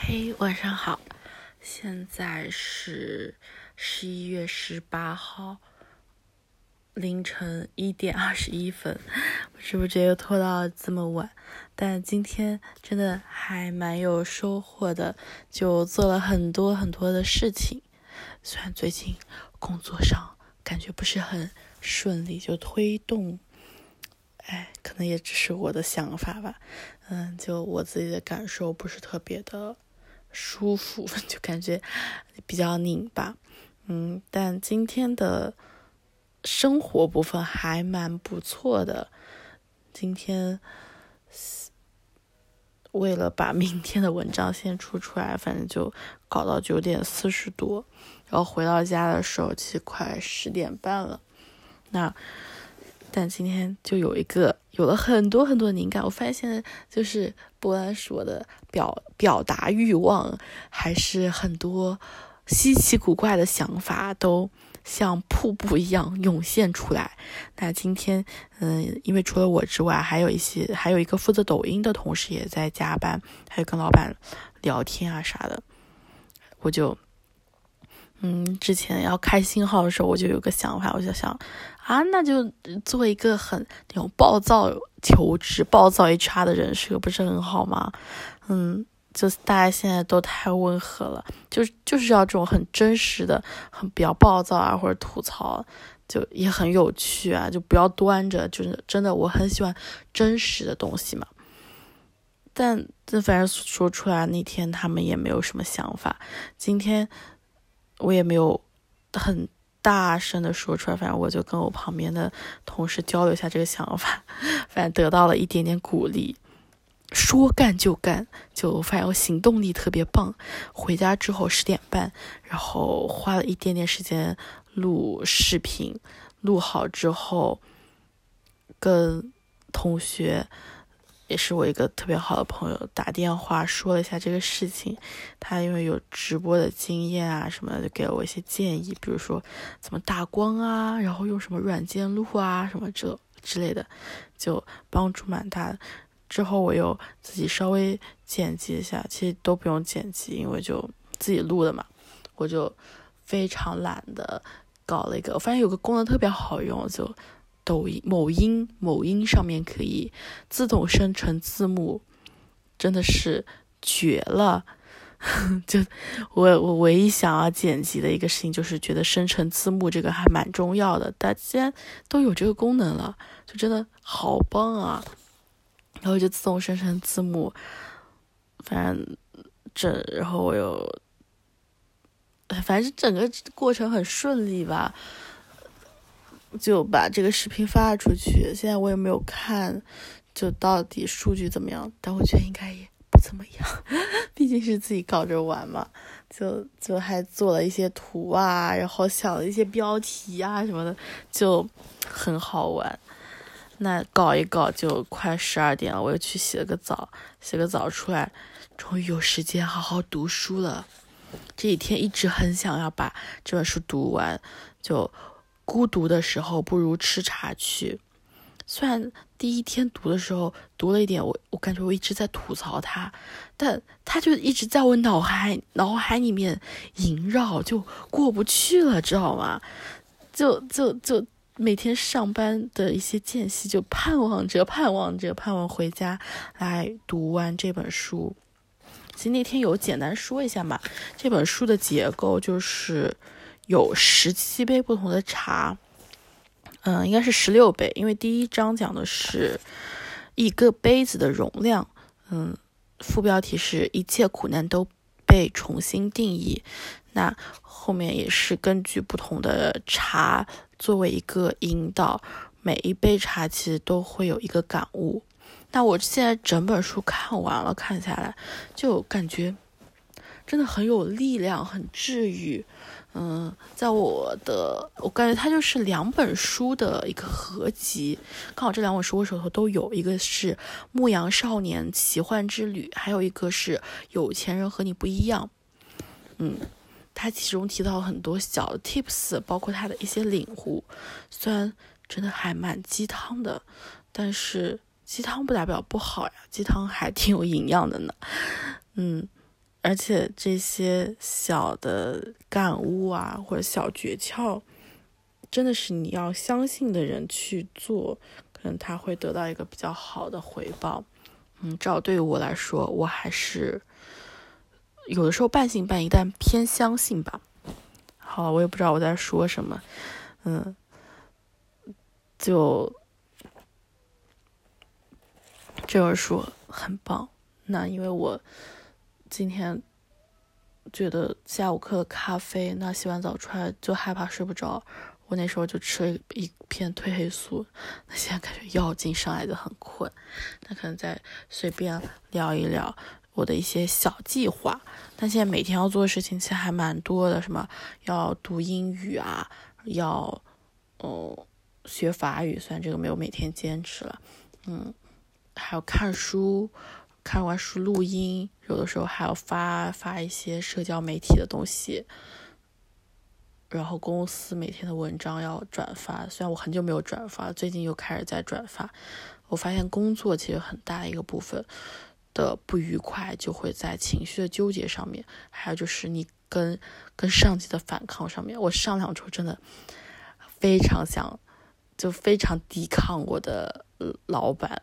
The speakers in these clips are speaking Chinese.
嘿，晚上好，现在是十一月十八号凌晨一点二十一分，不知不觉又拖到这么晚，但今天真的还蛮有收获的，就做了很多很多的事情。虽然最近工作上感觉不是很顺利，就推动，哎，可能也只是我的想法吧。嗯，就我自己的感受不是特别的舒服，就感觉比较拧巴。嗯，但今天的生活部分还蛮不错的。今天为了把明天的文章先出出来，反正就搞到九点四十多，然后回到家的时候其实快十点半了。那。但今天就有一个有了很多很多灵感，我发现就是波兰说的表表达欲望，还是很多稀奇古怪的想法都像瀑布一样涌现出来。那今天，嗯，因为除了我之外，还有一些还有一个负责抖音的同事也在加班，还有跟老板聊天啊啥的，我就。嗯，之前要开新号的时候，我就有个想法，我就想，啊，那就做一个很那种暴躁求职、暴躁 HR 的人设，不是很好吗？嗯，就是大家现在都太温和了，就就是要这种很真实的、很比较暴躁啊，或者吐槽，就也很有趣啊，就不要端着，就是真的，我很喜欢真实的东西嘛。但这反正说出来那天，他们也没有什么想法。今天。我也没有很大声的说出来，反正我就跟我旁边的同事交流一下这个想法，反正得到了一点点鼓励。说干就干，就发现我行动力特别棒。回家之后十点半，然后花了一点点时间录视频，录好之后跟同学。也是我一个特别好的朋友打电话说了一下这个事情，他因为有直播的经验啊什么的，就给了我一些建议，比如说怎么打光啊，然后用什么软件录啊什么这之类的，就帮助蛮大的。之后我又自己稍微剪辑一下，其实都不用剪辑，因为就自己录的嘛，我就非常懒的搞了一个，我发现有个功能特别好用，就。抖音、某音、某音上面可以自动生成字幕，真的是绝了！就我我唯一想要剪辑的一个事情，就是觉得生成字幕这个还蛮重要的。但既然都有这个功能了，就真的好棒啊！然后就自动生成字幕，反正这然后我又，反正整个过程很顺利吧。就把这个视频发出去，现在我也没有看，就到底数据怎么样？但我觉得应该也不怎么样，毕竟是自己搞着玩嘛。就就还做了一些图啊，然后想了一些标题啊什么的，就很好玩。那搞一搞就快十二点了，我又去洗了个澡，洗个澡出来，终于有时间好好读书了。这几天一直很想要把这本书读完，就。孤独的时候不如吃茶去。虽然第一天读的时候读了一点，我我感觉我一直在吐槽他，但他就一直在我脑海脑海里面萦绕，就过不去了，知道吗？就就就每天上班的一些间隙，就盼望着盼望着盼望回家来读完这本书。其实那天有简单说一下嘛，这本书的结构就是。有十七杯不同的茶，嗯，应该是十六杯，因为第一章讲的是一个杯子的容量，嗯，副标题是一切苦难都被重新定义，那后面也是根据不同的茶作为一个引导，每一杯茶其实都会有一个感悟。那我现在整本书看完了，看下来就感觉真的很有力量，很治愈。嗯，在我的，我感觉它就是两本书的一个合集。刚好这两本书我手头都有，一个是《牧羊少年奇幻之旅》，还有一个是《有钱人和你不一样》。嗯，它其中提到很多小的 tips，包括他的一些领悟。虽然真的还蛮鸡汤的，但是鸡汤不代表不好呀，鸡汤还挺有营养的呢。嗯。而且这些小的感悟啊，或者小诀窍，真的是你要相信的人去做，可能他会得到一个比较好的回报。嗯，至少对于我来说，我还是有的时候半信半疑，但偏相信吧。好，我也不知道我在说什么，嗯，就这本书很棒。那因为我。今天觉得下午喝了咖啡，那洗完澡出来就害怕睡不着。我那时候就吃了一片褪黑素，那现在感觉药劲上来就很困。那可能再随便聊一聊我的一些小计划。但现在每天要做的事情其实还蛮多的，什么要读英语啊，要哦学法语，虽然这个没有每天坚持了，嗯，还要看书。看完书录音，有的时候还要发发一些社交媒体的东西，然后公司每天的文章要转发。虽然我很久没有转发，最近又开始在转发。我发现工作其实很大一个部分的不愉快就会在情绪的纠结上面，还有就是你跟跟上级的反抗上面。我上两周真的非常想，就非常抵抗我的老板。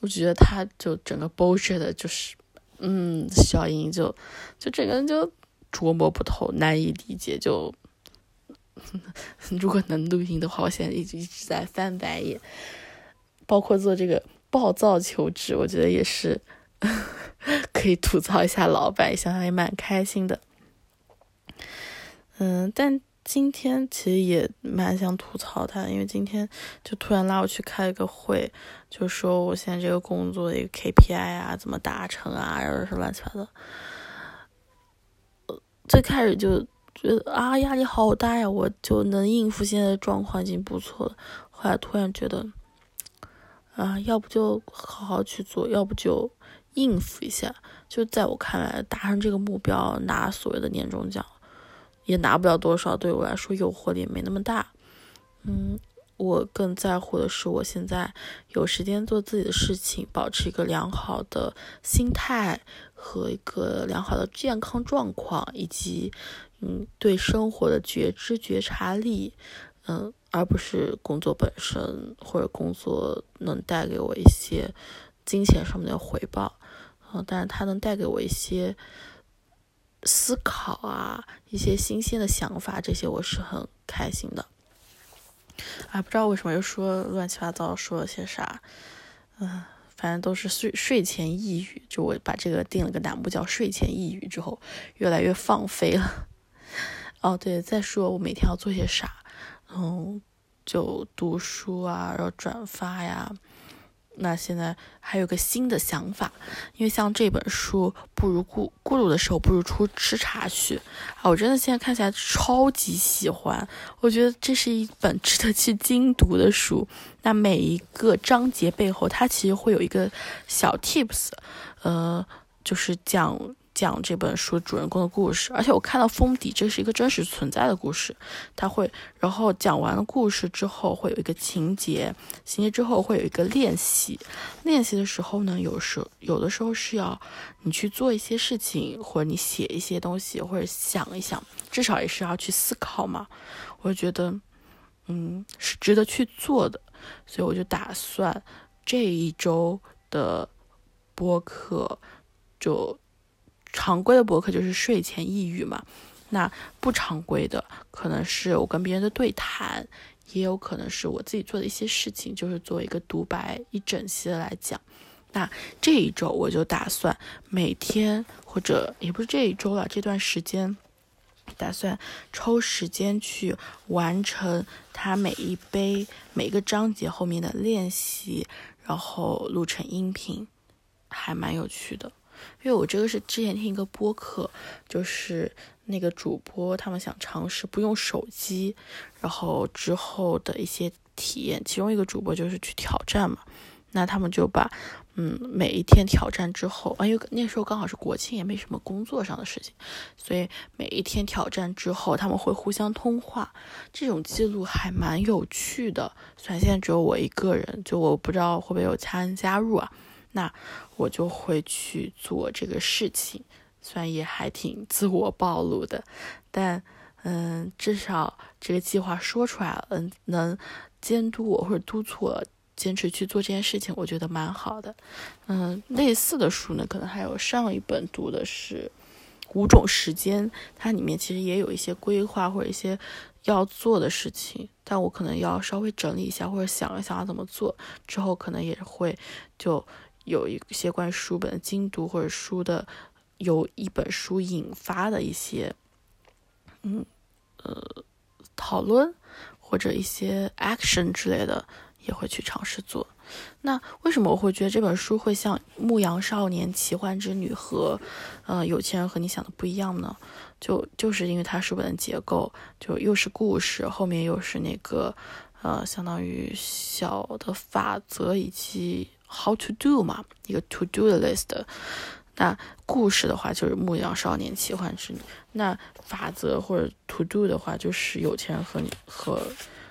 我觉得他就整个 bullshit 的，就是，嗯，小英就就整个人就琢磨不透，难以理解。就 如果能录音的话，我现在一直一直在翻白眼。包括做这个暴躁求职，我觉得也是 可以吐槽一下老板，想想也蛮开心的。嗯，但。今天其实也蛮想吐槽他，因为今天就突然拉我去开了个会，就说我现在这个工作的一个 KPI 啊，怎么达成啊，然后是乱七八糟。最开始就觉得啊压力好大呀，我就能应付现在的状况已经不错了。后来突然觉得，啊，要不就好好去做，要不就应付一下。就在我看来，达成这个目标，拿所谓的年终奖。也拿不了多少，对我来说诱惑力没那么大。嗯，我更在乎的是我现在有时间做自己的事情，保持一个良好的心态和一个良好的健康状况，以及嗯对生活的觉知觉察力，嗯，而不是工作本身或者工作能带给我一些金钱上面的回报，嗯，但是它能带给我一些。思考啊，一些新鲜的想法，这些我是很开心的。啊，不知道为什么又说乱七八糟，说了些啥？嗯，反正都是睡睡前抑郁。就我把这个定了个栏目叫“睡前抑郁”之后，越来越放飞了。哦，对，再说我每天要做些啥？嗯，就读书啊，然后转发呀。那现在还有个新的想法，因为像这本书，不如孤孤独的时候，不如出吃茶去啊！我真的现在看起来超级喜欢，我觉得这是一本值得去精读的书。那每一个章节背后，它其实会有一个小 tips，呃，就是讲。讲这本书主人公的故事，而且我看到封底，这是一个真实存在的故事。他会，然后讲完了故事之后，会有一个情节，情节之后会有一个练习。练习的时候呢，有时有的时候是要你去做一些事情，或者你写一些东西，或者想一想，至少也是要去思考嘛。我觉得，嗯，是值得去做的，所以我就打算这一周的播客就。常规的博客就是睡前抑郁嘛，那不常规的可能是我跟别人的对谈，也有可能是我自己做的一些事情，就是做一个独白，一整期的来讲。那这一周我就打算每天或者也不是这一周了，这段时间打算抽时间去完成它每一杯每个章节后面的练习，然后录成音频，还蛮有趣的。因为我这个是之前听一个播客，就是那个主播他们想尝试不用手机，然后之后的一些体验。其中一个主播就是去挑战嘛，那他们就把嗯每一天挑战之后，啊因为那时候刚好是国庆，也没什么工作上的事情，所以每一天挑战之后他们会互相通话，这种记录还蛮有趣的。虽然现在只有我一个人，就我不知道会不会有其他人加入啊。那我就会去做这个事情，虽然也还挺自我暴露的，但嗯，至少这个计划说出来了，嗯，能监督我或者督促我坚持去做这件事情，我觉得蛮好的。嗯，类似的书呢，可能还有上一本读的是《五种时间》，它里面其实也有一些规划或者一些要做的事情，但我可能要稍微整理一下或者想一想要怎么做，之后可能也会就有一些关于书本的精读或者书的由一本书引发的一些。嗯，呃，讨论或者一些 action 之类的也会去尝试做。那为什么我会觉得这本书会像《牧羊少年奇幻之旅》和呃有钱人和你想的不一样呢？就就是因为它书本的结构，就又是故事，后面又是那个呃相当于小的法则以及 how to do 嘛，一个 to do 的 list。那故事的话就是《牧羊少年奇幻之旅》，那法则或者 to do 的话就是有钱人和你和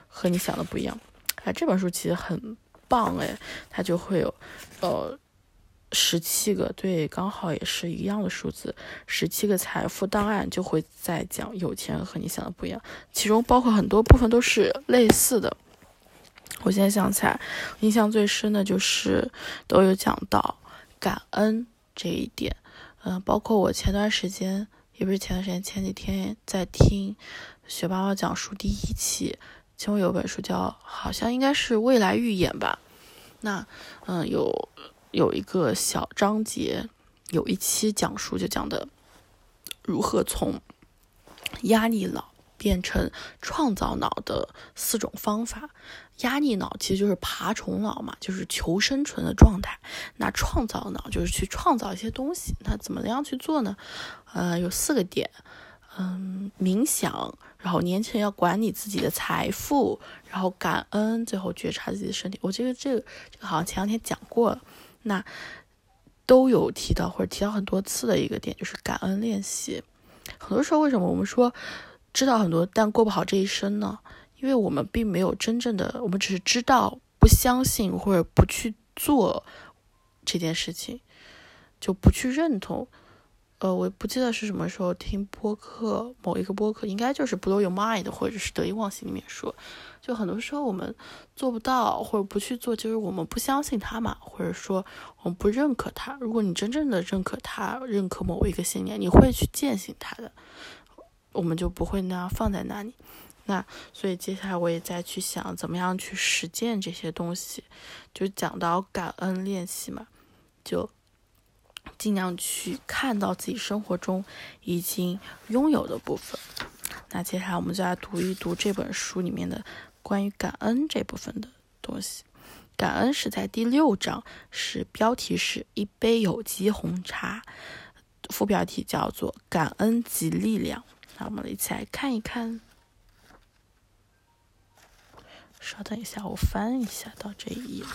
和你想的不一样。哎，这本书其实很棒哎，它就会有呃十七个，对，刚好也是一样的数字，十七个财富档案就会在讲有钱人和你想的不一样，其中包括很多部分都是类似的。我现在想起来，印象最深的就是都有讲到感恩。这一点，嗯，包括我前段时间，也不是前段时间，前几天在听学爸爸讲书第一期，其中有本书叫，好像应该是未来预演吧。那，嗯，有有一个小章节，有一期讲述就讲的如何从压力老变成创造脑的四种方法。压力脑其实就是爬虫脑嘛，就是求生存的状态。那创造脑就是去创造一些东西。那怎么样去做呢？呃，有四个点。嗯，冥想，然后年轻人要管理自己的财富，然后感恩，最后觉察自己的身体。我觉得这个这个好像前两天讲过了。那都有提到或者提到很多次的一个点就是感恩练习。很多时候为什么我们说知道很多但过不好这一生呢？因为我们并没有真正的，我们只是知道，不相信或者不去做这件事情，就不去认同。呃，我不记得是什么时候听播客，某一个播客，应该就是《Blow Your Mind》或者是《得意忘形》里面说，就很多时候我们做不到或者不去做，就是我们不相信他嘛，或者说我们不认可他。如果你真正的认可他，认可某一个信念，你会去践行他的，我们就不会那样放在那里。那所以接下来我也再去想怎么样去实践这些东西，就讲到感恩练习嘛，就尽量去看到自己生活中已经拥有的部分。那接下来我们就来读一读这本书里面的关于感恩这部分的东西。感恩是在第六章，是标题是一杯有机红茶，副标题叫做感恩及力量。那我们一起来看一看。稍等一下，我翻一下到这一页。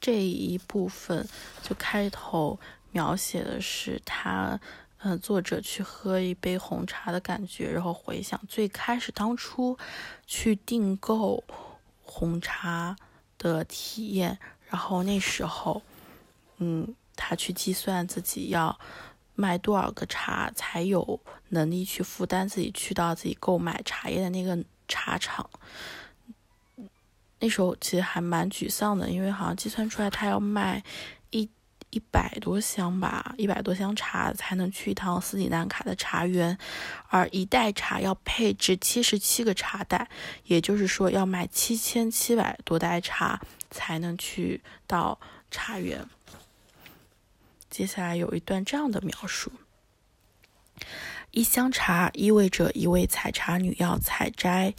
这一部分就开头描写的是他，嗯，作者去喝一杯红茶的感觉，然后回想最开始当初去订购红茶的体验。然后那时候，嗯，他去计算自己要卖多少个茶才有能力去负担自己去到自己购买茶叶的那个茶厂。那时候其实还蛮沮丧的，因为好像计算出来他要卖一百多箱吧，一百多箱茶才能去一趟斯里兰卡的茶园，而一袋茶要配置七十七个茶袋，也就是说要卖七千七百多袋茶。才能去到茶园。接下来有一段这样的描述：一箱茶意味着一位采茶女要采摘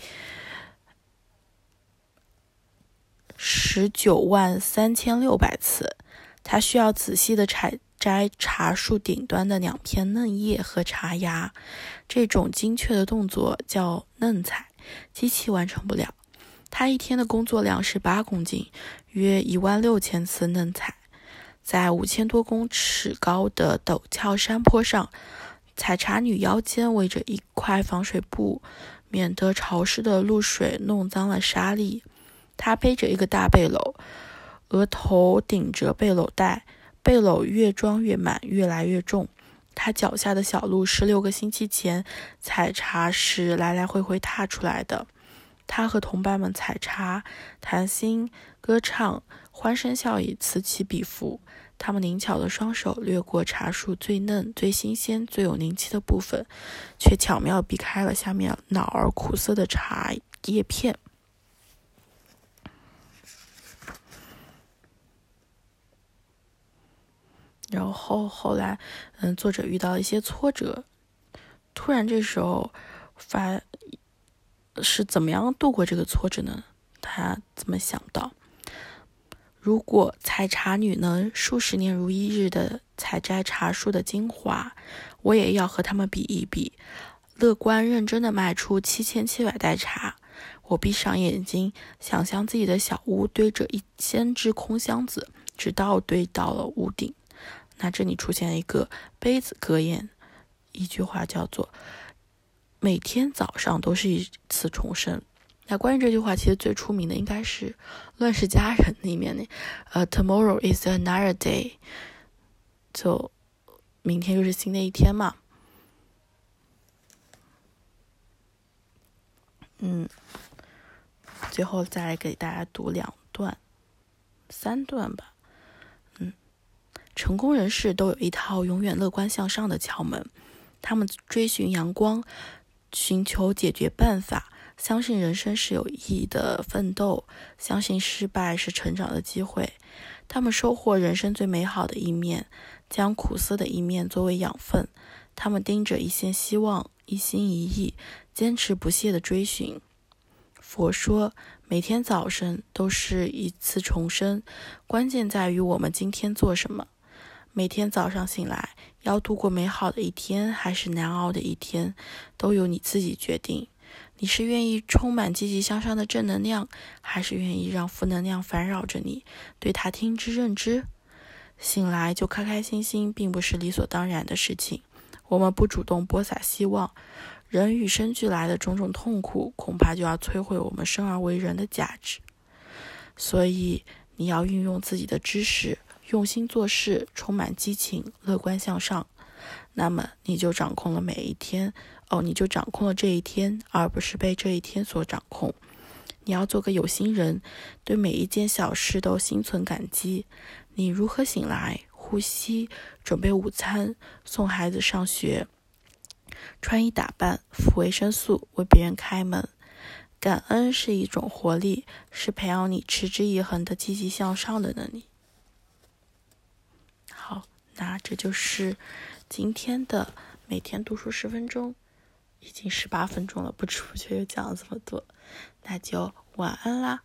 十九万三千六百次，她需要仔细的采摘茶树顶端的两片嫩叶和茶芽。这种精确的动作叫嫩采，机器完成不了。他一天的工作量是八公斤，约一万六千次嫩采。在五千多公尺高的陡峭山坡上，采茶女腰间围着一块防水布，免得潮湿的露水弄脏了沙粒。她背着一个大背篓，额头顶着背篓带，背篓越装越满，越来越重。她脚下的小路是六个星期前采茶时来来回回踏出来的。她和同伴们采茶、谈心、歌唱，欢声笑语此起彼伏。他们灵巧的双手掠过茶树最嫩、最新鲜、最有灵气的部分，却巧妙避开了下面恼而苦涩的茶叶片。然后后来，嗯，作者遇到了一些挫折，突然这时候发是怎么样度过这个挫折呢？他怎么想到？如果采茶女能数十年如一日的采摘茶树的精华，我也要和他们比一比。乐观认真的卖出七千七百袋茶。我闭上眼睛，想象自己的小屋堆着一千只空箱子，直到堆到了屋顶。那这里出现了一个杯子格言，一句话叫做“每天早上都是一次重生”。那关于这句话，其实最出名的应该是《乱世佳人》里面的，呃，“Tomorrow is another day”，就明天又是新的一天嘛。嗯，最后再来给大家读两段，三段吧。成功人士都有一套永远乐观向上的窍门，他们追寻阳光，寻求解决办法。相信人生是有意义的奋斗，相信失败是成长的机会。他们收获人生最美好的一面，将苦涩的一面作为养分。他们盯着一线希望，一心一意，坚持不懈地追寻。佛说，每天早晨都是一次重生，关键在于我们今天做什么。每天早上醒来，要度过美好的一天，还是难熬的一天，都由你自己决定。你是愿意充满积极向上的正能量，还是愿意让负能量烦扰着你？对他听之任之。醒来就开开心心，并不是理所当然的事情。我们不主动播撒希望，人与生俱来的种种痛苦，恐怕就要摧毁我们生而为人的价值。所以，你要运用自己的知识，用心做事，充满激情，乐观向上。那么，你就掌控了每一天。哦，你就掌控了这一天，而不是被这一天所掌控。你要做个有心人，对每一件小事都心存感激。你如何醒来、呼吸、准备午餐、送孩子上学、穿衣打扮、服维生素、为别人开门？感恩是一种活力，是培养你持之以恒的积极向上的能力。那这就是今天的每天读书十分钟。已经十八分钟了，不知不觉又讲了这么多，那就晚安啦。